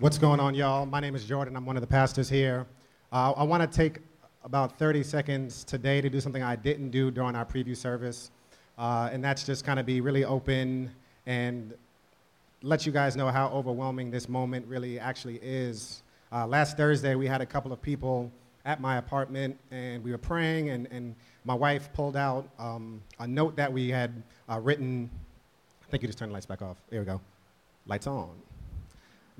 What's going on, y'all? My name is Jordan. I'm one of the pastors here. Uh, I want to take about 30 seconds today to do something I didn't do during our preview service, uh, and that's just kind of be really open and let you guys know how overwhelming this moment really actually is. Uh, last Thursday, we had a couple of people at my apartment, and we were praying, and, and my wife pulled out um, a note that we had uh, written. I think you just turn the lights back off. There we go. Lights on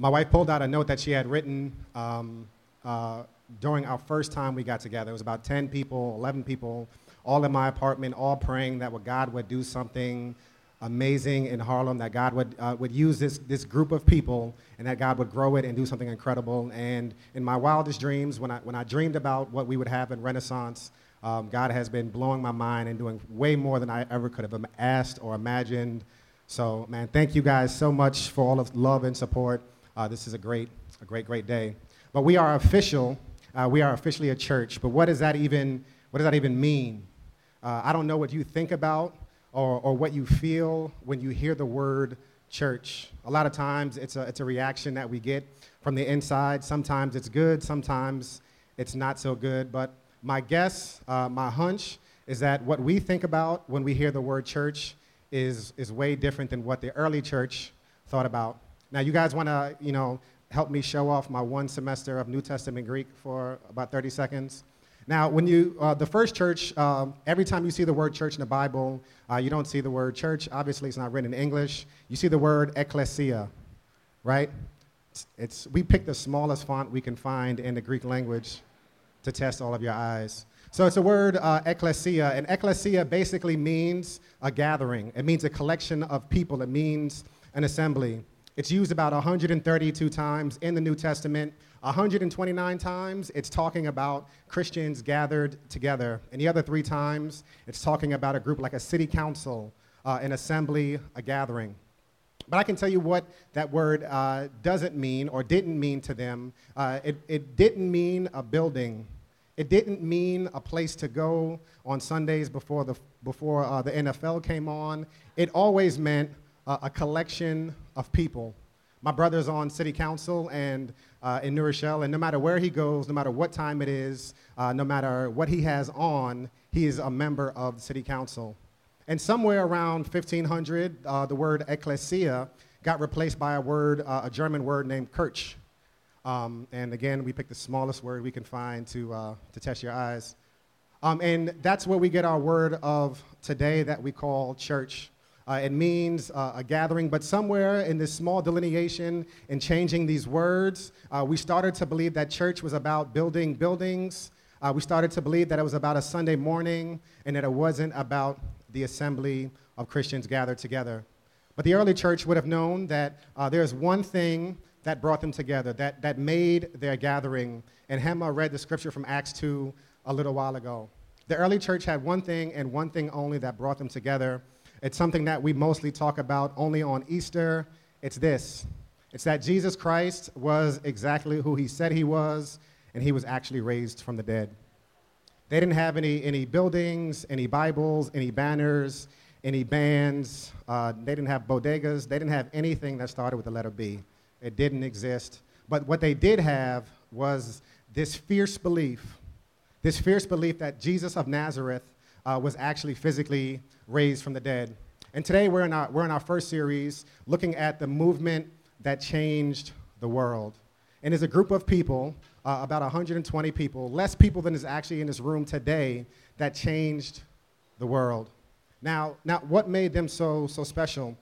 my wife pulled out a note that she had written um, uh, during our first time we got together. It was about 10 people, 11 people, all in my apartment, all praying that God would do something amazing in Harlem, that God would, uh, would use this, this group of people and that God would grow it and do something incredible. And in my wildest dreams, when I, when I dreamed about what we would have in Renaissance, um, God has been blowing my mind and doing way more than I ever could have asked or imagined. So, man, thank you guys so much for all of love and support. Uh, this is a great, a great, great day. But we are official. Uh, we are officially a church. But what does that even, what does that even mean? Uh, I don't know what you think about or, or what you feel when you hear the word church. A lot of times it's a, it's a reaction that we get from the inside. Sometimes it's good, sometimes it's not so good. But my guess, uh, my hunch, is that what we think about when we hear the word church is, is way different than what the early church thought about. Now, you guys want to, you know, help me show off my one semester of New Testament Greek for about 30 seconds? Now, when you, uh, the first church, um, every time you see the word church in the Bible, uh, you don't see the word church. Obviously, it's not written in English. You see the word ecclesia, right? It's, it's, we picked the smallest font we can find in the Greek language to test all of your eyes. So it's a word, uh, ecclesia, and ecclesia basically means a gathering. It means a collection of people. It means an assembly. It's used about 132 times in the New Testament. 129 times it's talking about Christians gathered together. And the other three times it's talking about a group like a city council, uh, an assembly, a gathering. But I can tell you what that word uh, doesn't mean or didn't mean to them. Uh, it, it didn't mean a building. It didn't mean a place to go on Sundays before the, before, uh, the NFL came on. It always meant uh, a collection of people. My brother's on city council and uh, in New Rochelle, and no matter where he goes, no matter what time it is, uh, no matter what he has on, he is a member of the city council. And somewhere around 1500, uh, the word ecclesia got replaced by a word, uh, a German word named Kirch. Um, and again, we picked the smallest word we can find to, uh, to test your eyes. Um, and that's where we get our word of today that we call church. Uh, it means uh, a gathering, but somewhere in this small delineation and changing these words, uh, we started to believe that church was about building buildings. Uh, we started to believe that it was about a Sunday morning and that it wasn't about the assembly of Christians gathered together. But the early church would have known that uh, there's one thing that brought them together, that, that made their gathering. And Hema read the scripture from Acts 2 a little while ago. The early church had one thing and one thing only that brought them together, it's something that we mostly talk about only on Easter. It's this it's that Jesus Christ was exactly who he said he was, and he was actually raised from the dead. They didn't have any, any buildings, any Bibles, any banners, any bands. Uh, they didn't have bodegas. They didn't have anything that started with the letter B. It didn't exist. But what they did have was this fierce belief, this fierce belief that Jesus of Nazareth uh, was actually physically raised from the dead. And today we're in, our, we're in our first series looking at the movement that changed the world. And there's a group of people, uh, about 120 people, less people than is actually in this room today, that changed the world. Now, now what made them so, so special?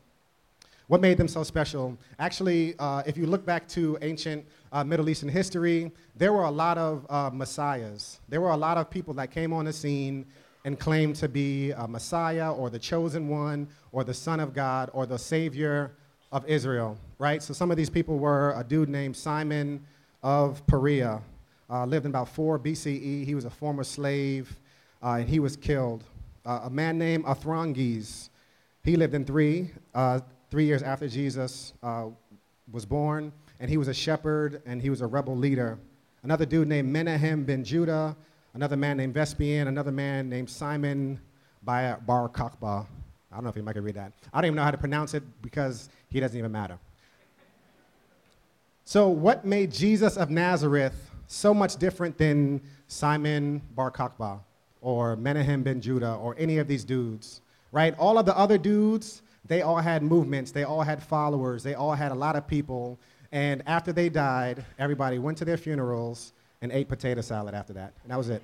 What made them so special? Actually, uh, if you look back to ancient uh, Middle Eastern history, there were a lot of uh, messiahs. There were a lot of people that came on the scene and claim to be a Messiah or the chosen one or the Son of God or the Savior of Israel, right? So some of these people were a dude named Simon of Perea, uh, lived in about 4 BCE. He was a former slave, uh, and he was killed. Uh, a man named Athronges, he lived in 3, uh, three years after Jesus uh, was born, and he was a shepherd and he was a rebel leader. Another dude named Menahem ben Judah, another man named Vespian, another man named Simon Bar Kokhba. I don't know if anybody can read that. I don't even know how to pronounce it because he doesn't even matter. So, what made Jesus of Nazareth so much different than Simon Bar Kokhba or Menahem ben Judah or any of these dudes? Right? All of the other dudes, they all had movements, they all had followers, they all had a lot of people. And after they died, everybody went to their funerals and ate potato salad after that. And that was it.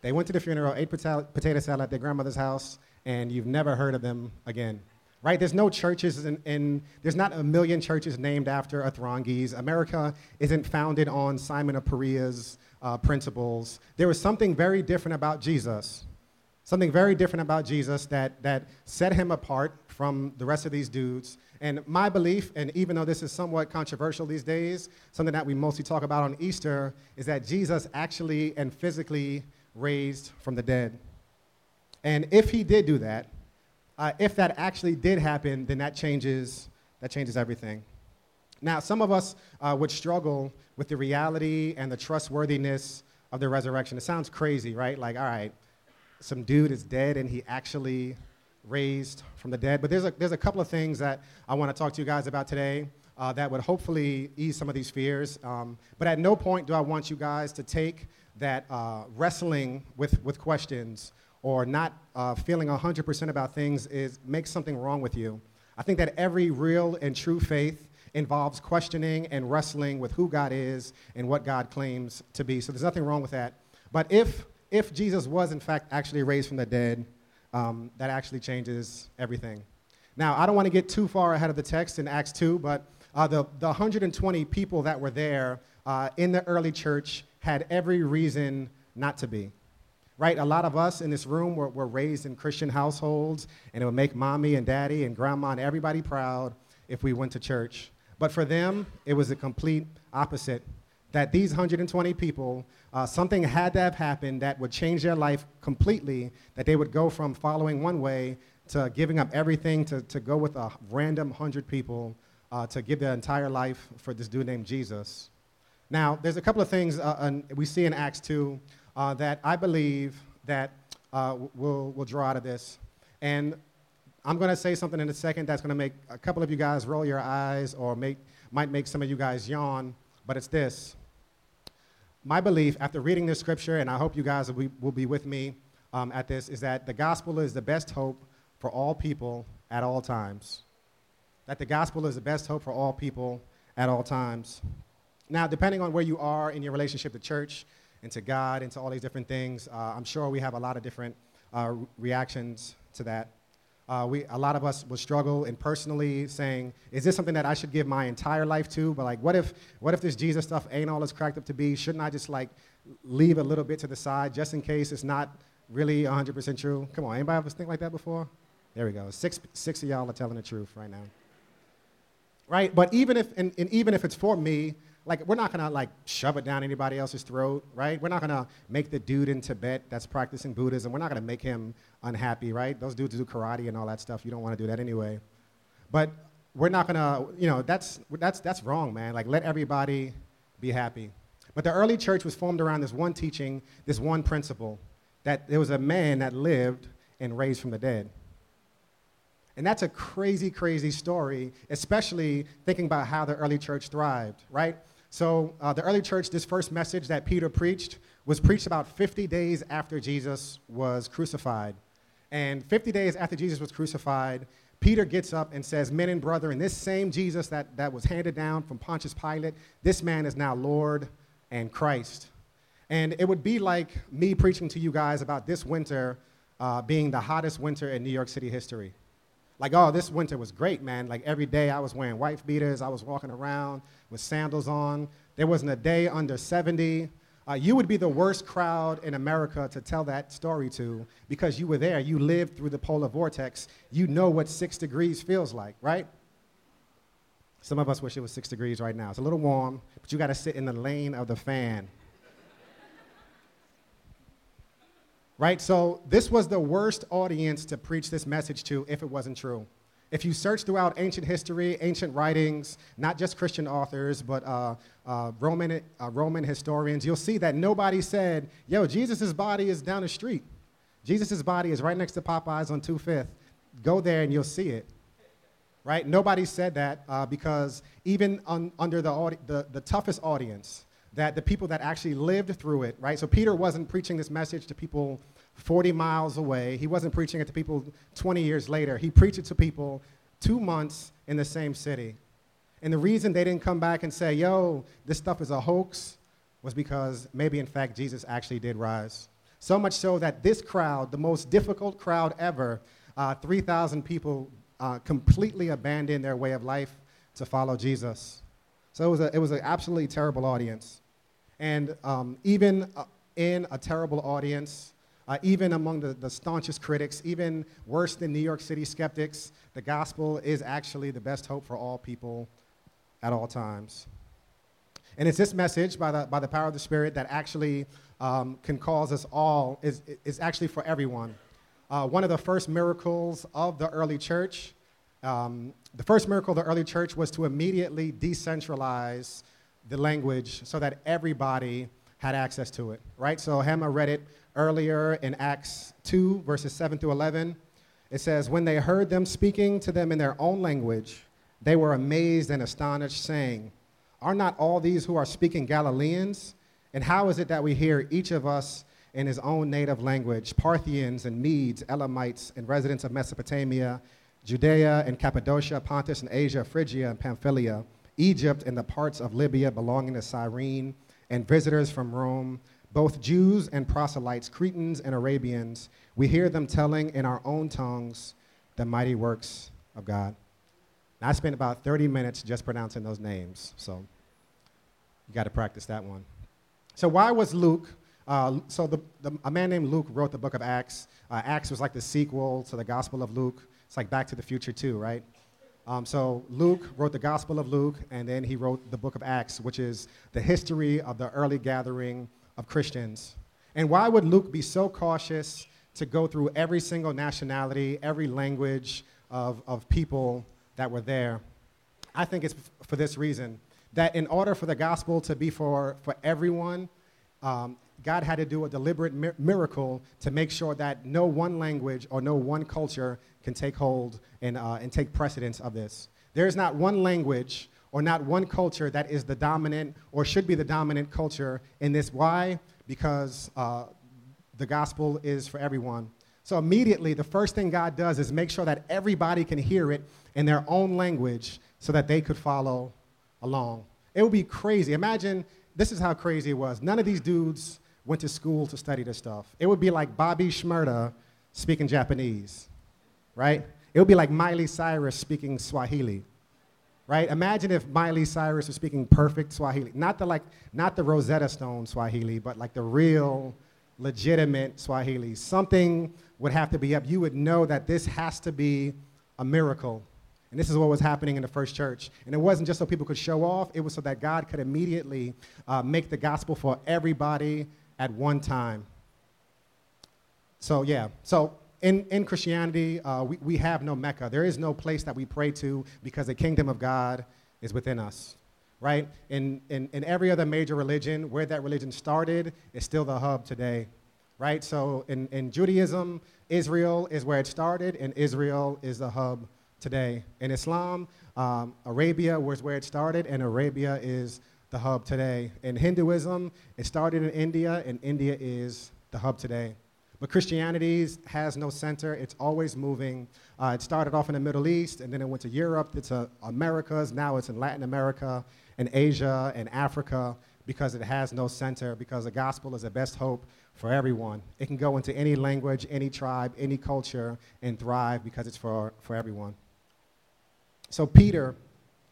They went to the funeral, ate potato salad at their grandmother's house, and you've never heard of them again right? There's no churches, in, in, there's not a million churches named after Athronges. America isn't founded on Simon of Perea's uh, principles. There was something very different about Jesus, something very different about Jesus that, that set him apart from the rest of these dudes. And my belief, and even though this is somewhat controversial these days, something that we mostly talk about on Easter, is that Jesus actually and physically raised from the dead. And if he did do that, uh, if that actually did happen, then that changes, that changes everything. Now, some of us uh, would struggle with the reality and the trustworthiness of the resurrection. It sounds crazy, right? Like, all right, some dude is dead and he actually raised from the dead. But there's a, there's a couple of things that I want to talk to you guys about today uh, that would hopefully ease some of these fears. Um, but at no point do I want you guys to take that uh, wrestling with, with questions or not uh, feeling 100% about things is makes something wrong with you. I think that every real and true faith involves questioning and wrestling with who God is and what God claims to be. So there's nothing wrong with that. But if, if Jesus was, in fact, actually raised from the dead, um, that actually changes everything. Now, I don't want to get too far ahead of the text in Acts 2, but uh, the, the 120 people that were there uh, in the early church had every reason not to be right? A lot of us in this room were, were raised in Christian households, and it would make mommy and daddy and grandma and everybody proud if we went to church. But for them, it was a complete opposite. That these 120 people, uh, something had to have happened that would change their life completely, that they would go from following one way to giving up everything to, to go with a random 100 people uh, to give their entire life for this dude named Jesus. Now, there's a couple of things uh, we see in Acts 2 uh, that I believe that uh, we'll, we'll draw out of this. And I'm going to say something in a second that's going to make a couple of you guys roll your eyes or make, might make some of you guys yawn, but it's this. My belief, after reading this scripture, and I hope you guys will be, will be with me um, at this, is that the gospel is the best hope for all people at all times. That the gospel is the best hope for all people at all times. Now, depending on where you are in your relationship to church, and to God, and to all these different things. Uh, I'm sure we have a lot of different uh, reactions to that. Uh, we, a lot of us will struggle in personally saying, is this something that I should give my entire life to? But like, what if, what if this Jesus stuff ain't all it's cracked up to be? Shouldn't I just like leave a little bit to the side just in case it's not really 100% true? Come on, anybody ever think like that before? There we go. Six, six of y'all are telling the truth right now. Right? But even if, and, and even if it's for me, like we're not gonna like shove it down anybody else's throat, right? We're not gonna make the dude in Tibet that's practicing Buddhism. We're not gonna make him unhappy, right? Those dudes do karate and all that stuff. You don't want to do that anyway. But we're not gonna, you know, that's that's that's wrong, man. Like let everybody be happy. But the early church was formed around this one teaching, this one principle, that there was a man that lived and raised from the dead. And that's a crazy, crazy story, especially thinking about how the early church thrived, right? So, uh, the early church, this first message that Peter preached was preached about 50 days after Jesus was crucified. And 50 days after Jesus was crucified, Peter gets up and says, Men and brethren, this same Jesus that, that was handed down from Pontius Pilate, this man is now Lord and Christ. And it would be like me preaching to you guys about this winter uh, being the hottest winter in New York City history. Like, oh, this winter was great, man. Like, every day I was wearing wife beaters, I was walking around with sandals on. There wasn't a day under 70. Uh, you would be the worst crowd in America to tell that story to because you were there. You lived through the polar vortex. You know what six degrees feels like, right? Some of us wish it was six degrees right now. It's a little warm, but you got to sit in the lane of the fan. Right? So this was the worst audience to preach this message to if it wasn't true. If you search throughout ancient history, ancient writings, not just Christian authors, but uh, uh, Roman, uh, Roman historians, you'll see that nobody said, yo, Jesus' body is down the street. Jesus' body is right next to Popeyes on 25th. Go there and you'll see it. right? Nobody said that uh, because even un- under the, the, the toughest audience, that the people that actually lived through it, right? So Peter wasn't preaching this message to people 40 miles away. He wasn't preaching it to people 20 years later. He preached it to people two months in the same city. And the reason they didn't come back and say, yo, this stuff is a hoax, was because maybe, in fact, Jesus actually did rise. So much so that this crowd, the most difficult crowd ever, uh, 3,000 people uh, completely abandoned their way of life to follow Jesus. So it was, a, it was an absolutely terrible audience. And um, even uh, in a terrible audience, uh, even among the, the staunchest critics, even worse than New York City skeptics, the gospel is actually the best hope for all people at all times. And it's this message by the, by the power of the Spirit that actually um, can cause us all, is, is actually for everyone. Uh, one of the first miracles of the early church, um, the first miracle of the early church was to immediately decentralize the language so that everybody had access to it, right? So Hema read it earlier in Acts 2, verses 7 through 11. It says, When they heard them speaking to them in their own language, they were amazed and astonished, saying, Are not all these who are speaking Galileans? And how is it that we hear each of us in his own native language Parthians and Medes, Elamites, and residents of Mesopotamia, Judea and Cappadocia, Pontus and Asia, Phrygia and Pamphylia, Egypt and the parts of Libya belonging to Cyrene, and visitors from Rome, both Jews and proselytes, Cretans and Arabians, we hear them telling in our own tongues the mighty works of God. And I spent about 30 minutes just pronouncing those names, so you got to practice that one. So, why was Luke? Uh, so, the, the, a man named Luke wrote the book of Acts. Uh, Acts was like the sequel to the Gospel of Luke. It's like Back to the Future, too, right? Um, so, Luke wrote the Gospel of Luke, and then he wrote the book of Acts, which is the history of the early gathering of Christians. And why would Luke be so cautious to go through every single nationality, every language of, of people that were there. I think it's for this reason that in order for the gospel to be for, for everyone, um, God had to do a deliberate mi- miracle to make sure that no one language or no one culture can take hold and, uh, and take precedence of this. There is not one language or not one culture that is the dominant or should be the dominant culture in this. Why? Because uh, the gospel is for everyone. So immediately, the first thing God does is make sure that everybody can hear it in their own language so that they could follow along. It would be crazy. Imagine this is how crazy it was. None of these dudes went to school to study this stuff. It would be like Bobby Shmurda speaking Japanese, right? It would be like Miley Cyrus speaking Swahili, right? Imagine if Miley Cyrus was speaking perfect Swahili, not the like, not the Rosetta Stone Swahili, but like the real legitimate Swahili. Something would have to be up. You would know that this has to be a miracle. And this is what was happening in the first church. And it wasn't just so people could show off, it was so that God could immediately uh, make the gospel for everybody at one time. So, yeah. So, in, in Christianity, uh, we, we have no Mecca. There is no place that we pray to because the kingdom of God is within us right? In, in, in every other major religion, where that religion started is still the hub today, right? So in, in Judaism, Israel is where it started, and Israel is the hub today. In Islam, um, Arabia was where it started, and Arabia is the hub today. In Hinduism, it started in India, and India is the hub today. But Christianity has no center. It's always moving. Uh, it started off in the Middle East, and then it went to Europe, it's Americas, now it's in Latin America, and Asia and Africa because it has no center, because the gospel is the best hope for everyone. It can go into any language, any tribe, any culture, and thrive because it's for, for everyone. So Peter,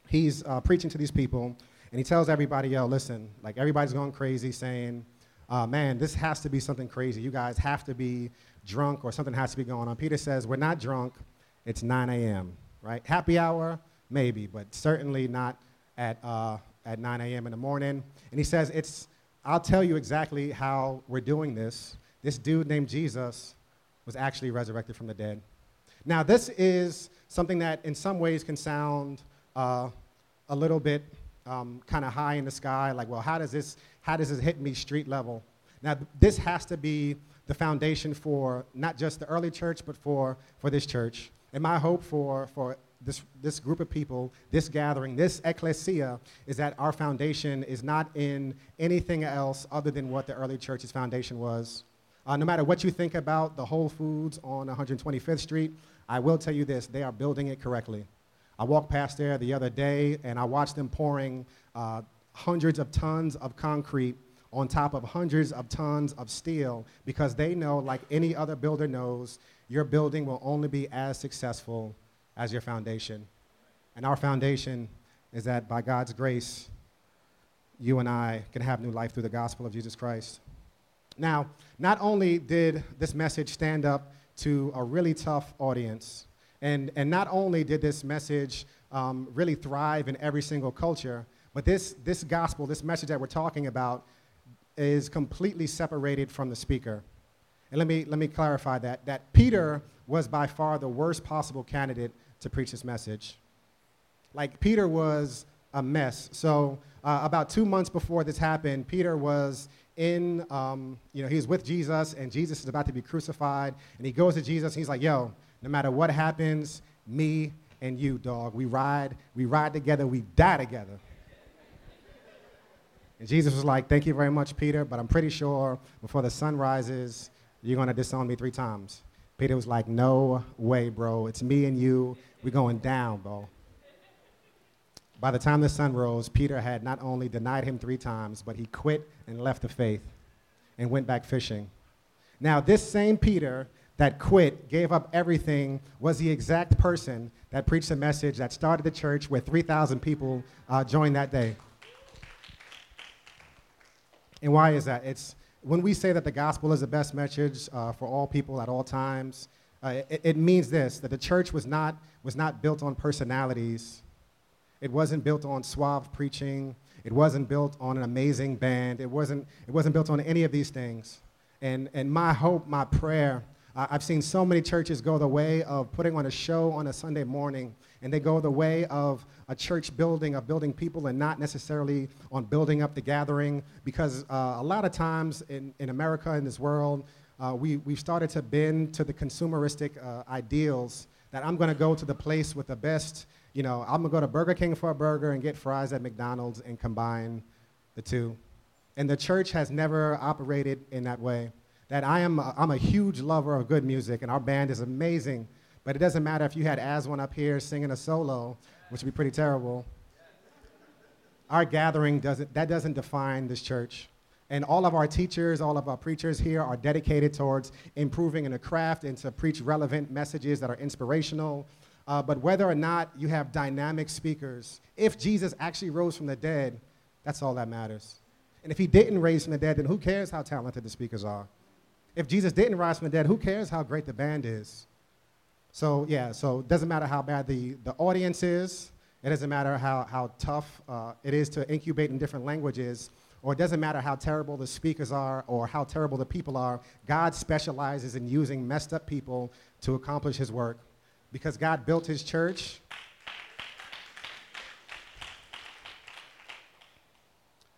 he's uh, preaching to these people, and he tells everybody, yo, listen, like everybody's going crazy saying, uh, man, this has to be something crazy. You guys have to be drunk or something has to be going on. Peter says, we're not drunk. It's 9 a.m., right? Happy hour, maybe, but certainly not at, uh, at 9 a.m. in the morning. And he says, it's, I'll tell you exactly how we're doing this. This dude named Jesus was actually resurrected from the dead. Now, this is something that in some ways can sound uh, a little bit um, kind of high in the sky, like, well, how does, this, how does this hit me street level? Now, this has to be the foundation for not just the early church, but for, for this church. And my hope for, for this, this group of people, this gathering, this ecclesia, is that our foundation is not in anything else other than what the early church's foundation was. Uh, no matter what you think about the Whole Foods on 125th Street, I will tell you this they are building it correctly. I walked past there the other day and I watched them pouring uh, hundreds of tons of concrete on top of hundreds of tons of steel because they know, like any other builder knows, your building will only be as successful as your foundation. And our foundation is that by God's grace, you and I can have new life through the gospel of Jesus Christ. Now, not only did this message stand up to a really tough audience, and, and not only did this message um, really thrive in every single culture, but this, this gospel, this message that we're talking about, is completely separated from the speaker. And let me, let me clarify that, that Peter was by far the worst possible candidate to preach this message. Like, Peter was a mess. So, uh, about two months before this happened, Peter was in, um, you know, he was with Jesus, and Jesus is about to be crucified. And he goes to Jesus, and he's like, yo, no matter what happens, me and you, dog, we ride, we ride together, we die together. And Jesus was like, Thank you very much, Peter, but I'm pretty sure before the sun rises, you're going to disown me three times. Peter was like, No way, bro. It's me and you. We're going down, bro. By the time the sun rose, Peter had not only denied him three times, but he quit and left the faith and went back fishing. Now, this same Peter that quit, gave up everything, was the exact person that preached a message that started the church where 3,000 people uh, joined that day. And why is that? It's when we say that the gospel is the best message uh, for all people at all times, uh, it, it, means this that the church was not, was not built on personalities, it wasn't built on suave preaching, it wasn't built on an amazing band, it wasn't, it wasn't built on any of these things. And, and my hope, my prayer, I've seen so many churches go the way of putting on a show on a Sunday morning and they go the way of a church building, of building people, and not necessarily on building up the gathering. Because uh, a lot of times in, in America, in this world, uh, we, we've started to bend to the consumeristic uh, ideals that I'm going to go to the place with the best, you know, I'm going to go to Burger King for a burger and get fries at McDonald's and combine the two. And the church has never operated in that way. That I am, a, I'm a huge lover of good music, and our band is amazing but it doesn't matter if you had Aswan up here singing a solo, which would be pretty terrible. Our gathering doesn't, that doesn't define this church. And all of our teachers, all of our preachers here are dedicated towards improving in the craft and to preach relevant messages that are inspirational. Uh, but whether or not you have dynamic speakers, if Jesus actually rose from the dead, that's all that matters. And if he didn't raise from the dead, then who cares how talented the speakers are? If Jesus didn't rise from the dead, who cares how great the band is? So yeah, so it doesn't matter how bad the, the audience is, it doesn't matter how, how tough uh, it is to incubate in different languages, or it doesn't matter how terrible the speakers are or how terrible the people are. God specializes in using messed up people to accomplish his work. Because God built his church.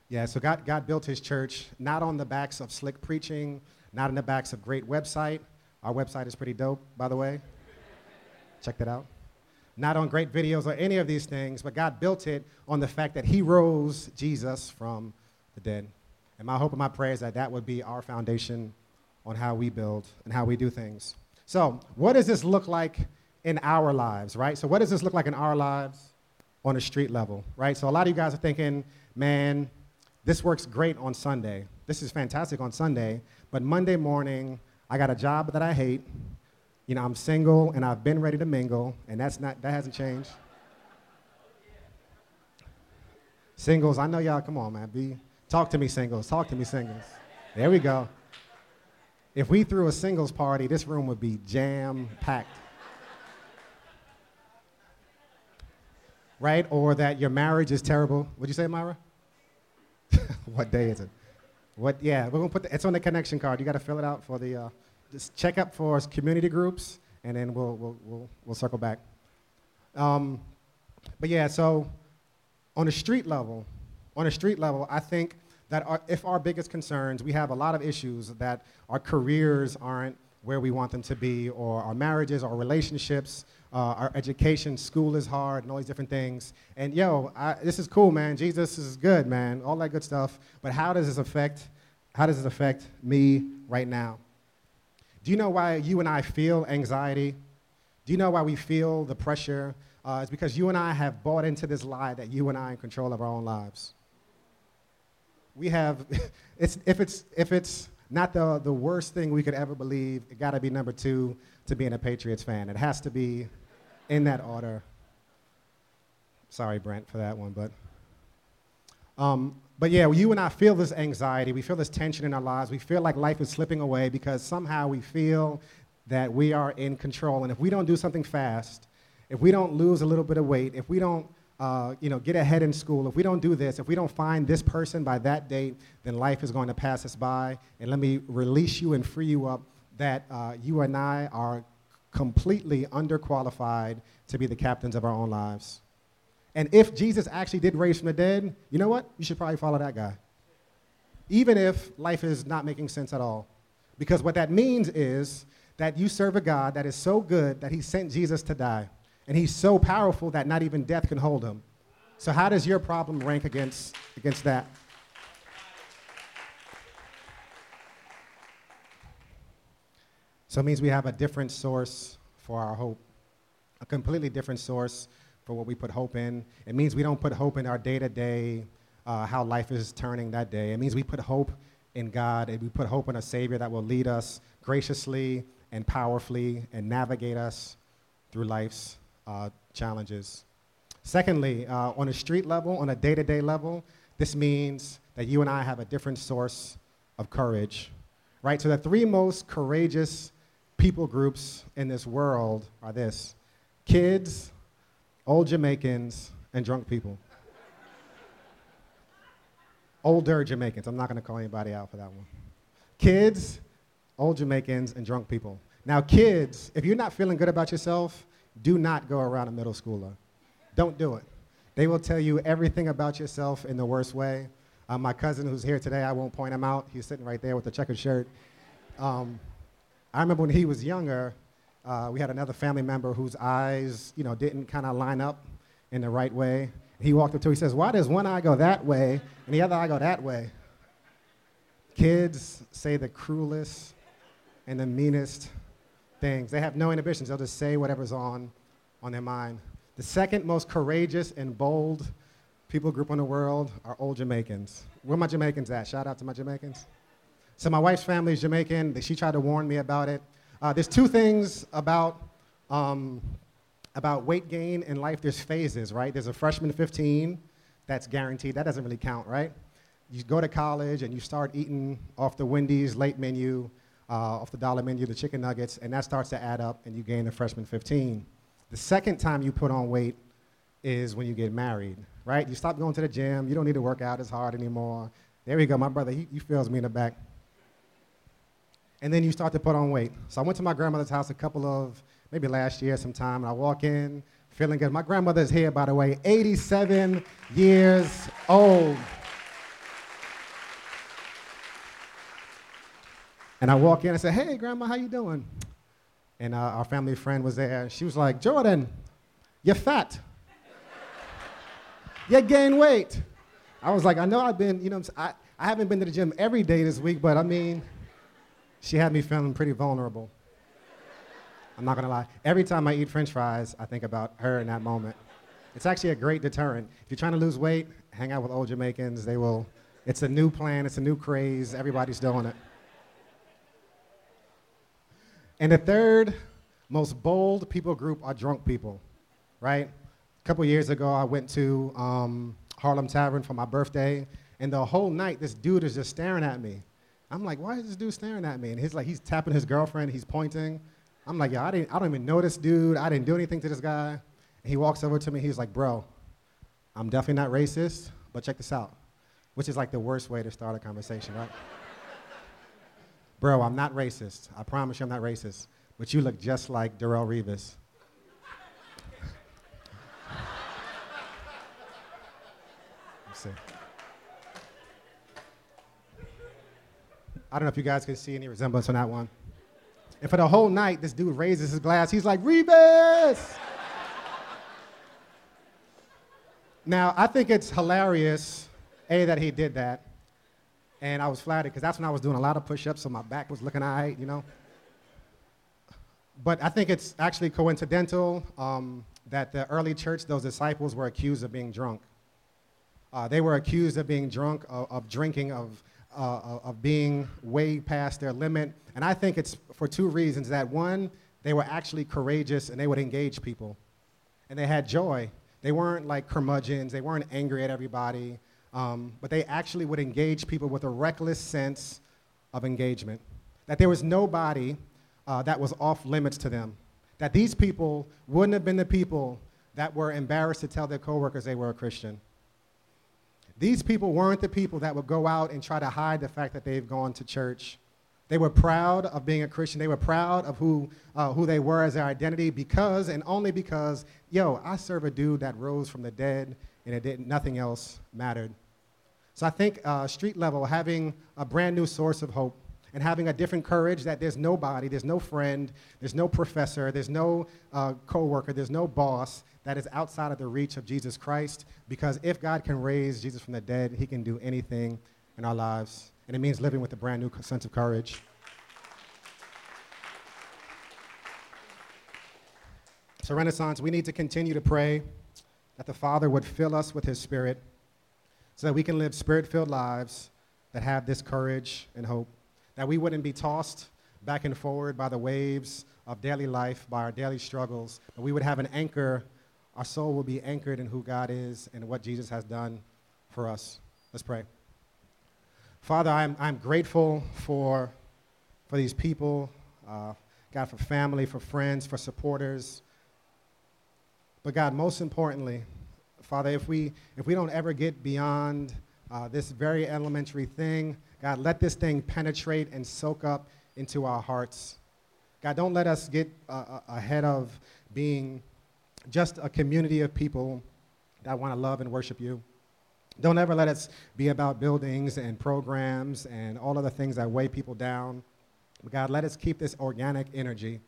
Yeah, so God, God built his church not on the backs of slick preaching, not in the backs of great website. Our website is pretty dope, by the way. Check that out. Not on great videos or any of these things, but God built it on the fact that He rose Jesus from the dead. And my hope and my prayer is that that would be our foundation on how we build and how we do things. So, what does this look like in our lives, right? So, what does this look like in our lives on a street level, right? So, a lot of you guys are thinking, man, this works great on Sunday. This is fantastic on Sunday, but Monday morning, I got a job that I hate you know, I'm single and I've been ready to mingle, and that's not, that hasn't changed. Singles, I know y'all, come on, man. Be, talk to me, singles. Talk to me, singles. There we go. If we threw a singles party, this room would be jam packed. right? Or that your marriage is terrible. What'd you say, Myra? what day is it? What? Yeah, we're gonna put the, it's on the connection card. You got to fill it out for the. Uh, just check up for community groups, and then we'll, we'll, we'll, we'll circle back. Um, but yeah, so on a street level, on a street level, I think that our, if our biggest concerns, we have a lot of issues that our careers aren't where we want them to be, or our marriages, our relationships uh, our education, school is hard, and all these different things. And yo, I, this is cool, man. Jesus is good, man. All that good stuff. But how does this affect? How does this affect me right now? Do you know why you and I feel anxiety? Do you know why we feel the pressure? Uh, it's because you and I have bought into this lie that you and I are in control of our own lives. We have, it's, if, it's, if it's not the, the worst thing we could ever believe, it got to be number two to being a Patriots fan. It has to be in that order. Sorry, Brent, for that one, but. Um, but yeah, you and I feel this anxiety. We feel this tension in our lives. We feel like life is slipping away because somehow we feel that we are in control. And if we don't do something fast, if we don't lose a little bit of weight, if we don't uh, you know, get ahead in school, if we don't do this, if we don't find this person by that date, then life is going to pass us by. And let me release you and free you up that uh, you and I are completely underqualified to be the captains of our own lives. And if Jesus actually did raise from the dead, you know what? You should probably follow that guy. Even if life is not making sense at all. Because what that means is that you serve a God that is so good that he sent Jesus to die. And he's so powerful that not even death can hold him. So, how does your problem rank against, against that? So, it means we have a different source for our hope, a completely different source for what we put hope in. It means we don't put hope in our day to day, how life is turning that day. It means we put hope in God and we put hope in a Savior that will lead us graciously and powerfully and navigate us through life's uh, challenges. Secondly, uh, on a street level, on a day to day level, this means that you and I have a different source of courage, right? So the three most courageous people groups in this world are this kids, old Jamaicans, and drunk people. Older Jamaicans. I'm not going to call anybody out for that one. Kids, old Jamaicans, and drunk people. Now, kids, if you're not feeling good about yourself, do not go around a middle schooler. Don't do it. They will tell you everything about yourself in the worst way. Uh, my cousin who's here today, I won't point him out. He's sitting right there with the checkered shirt. Um, I remember when he was younger, uh, we had another family member whose eyes, you know, didn't kind of line up in the right way. He walked up to, him he says, "Why does one eye go that way and the other eye go that way?" Kids say the cruelest and the meanest things. They have no inhibitions. They'll just say whatever's on on their mind. The second most courageous and bold people group in the world are old Jamaicans. Where my Jamaicans at? Shout out to my Jamaicans. So my wife's family is Jamaican. She tried to warn me about it. Uh, there's two things about, um, about weight gain in life. There's phases, right? There's a freshman 15 that's guaranteed. That doesn't really count, right? You go to college and you start eating off the Wendy's late menu, uh, off the dollar menu, the chicken nuggets, and that starts to add up and you gain the freshman 15. The second time you put on weight is when you get married, right? You stop going to the gym. You don't need to work out as hard anymore. There we go. My brother, he, he feels me in the back and then you start to put on weight. So I went to my grandmother's house a couple of, maybe last year sometime, and I walk in feeling good. My grandmother's here, by the way, 87 years old. And I walk in and I say, hey, grandma, how you doing? And uh, our family friend was there. She was like, Jordan, you're fat. you gained weight. I was like, I know I've been, you know, I, I haven't been to the gym every day this week, but I mean, she had me feeling pretty vulnerable. I'm not gonna lie. Every time I eat french fries, I think about her in that moment. It's actually a great deterrent. If you're trying to lose weight, hang out with old Jamaicans. They will, it's a new plan, it's a new craze, everybody's doing it. And the third most bold people group are drunk people, right? A couple years ago, I went to um, Harlem Tavern for my birthday, and the whole night, this dude is just staring at me. I'm like, why is this dude staring at me? And he's like, he's tapping his girlfriend, he's pointing. I'm like, yeah, I, didn't, I don't even know this dude. I didn't do anything to this guy. And he walks over to me, he's like, bro, I'm definitely not racist, but check this out. Which is like the worst way to start a conversation, right? bro, I'm not racist. I promise you I'm not racist. But you look just like Darrelle Revis. Let's see. I don't know if you guys can see any resemblance on that one. And for the whole night, this dude raises his glass. He's like, Revis! now, I think it's hilarious, A, that he did that. And I was flattered because that's when I was doing a lot of push ups, so my back was looking all right, you know. But I think it's actually coincidental um, that the early church, those disciples, were accused of being drunk. Uh, they were accused of being drunk, of, of drinking, of, uh, of being way past their limit. And I think it's for two reasons. That one, they were actually courageous and they would engage people. And they had joy. They weren't like curmudgeons, they weren't angry at everybody. Um, but they actually would engage people with a reckless sense of engagement. That there was nobody uh, that was off limits to them. That these people wouldn't have been the people that were embarrassed to tell their coworkers they were a Christian. These people weren't the people that would go out and try to hide the fact that they've gone to church. They were proud of being a Christian. They were proud of who, uh, who they were as their identity because and only because, yo, I serve a dude that rose from the dead and it didn't, nothing else mattered. So I think uh, street level, having a brand new source of hope and having a different courage that there's nobody, there's no friend, there's no professor, there's no uh, coworker, there's no boss that is outside of the reach of Jesus Christ. Because if God can raise Jesus from the dead, he can do anything in our lives. And it means living with a brand new sense of courage. So, Renaissance, we need to continue to pray that the Father would fill us with his Spirit so that we can live spirit filled lives that have this courage and hope, that we wouldn't be tossed back and forward by the waves of daily life, by our daily struggles, but we would have an anchor. Our soul will be anchored in who God is and what Jesus has done for us. Let's pray. Father, I'm, I'm grateful for, for these people, uh, God, for family, for friends, for supporters. But God, most importantly, Father, if we, if we don't ever get beyond uh, this very elementary thing, God, let this thing penetrate and soak up into our hearts. God, don't let us get uh, uh ahead of being just a community of people that want to love and worship you. Don't ever let us be about buildings and programs and all of the things that weigh people down. But God, let us keep this organic energy.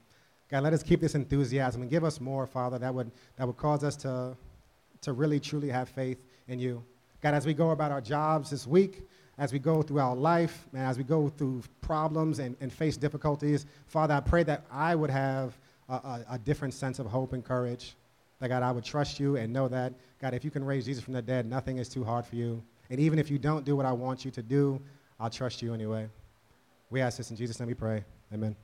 God, let us keep this enthusiasm and give us more, Father, that would, that would cause us to, to really truly have faith in you. God, as we go about our jobs this week, as we go through our life, and as we go through problems and, and face difficulties, Father, I pray that I would have a, a, a different sense of hope and courage. That, God, I would trust you and know that, God, if you can raise Jesus from the dead, nothing is too hard for you. And even if you don't do what I want you to do, I'll trust you anyway. We ask this in Jesus' name we pray. Amen.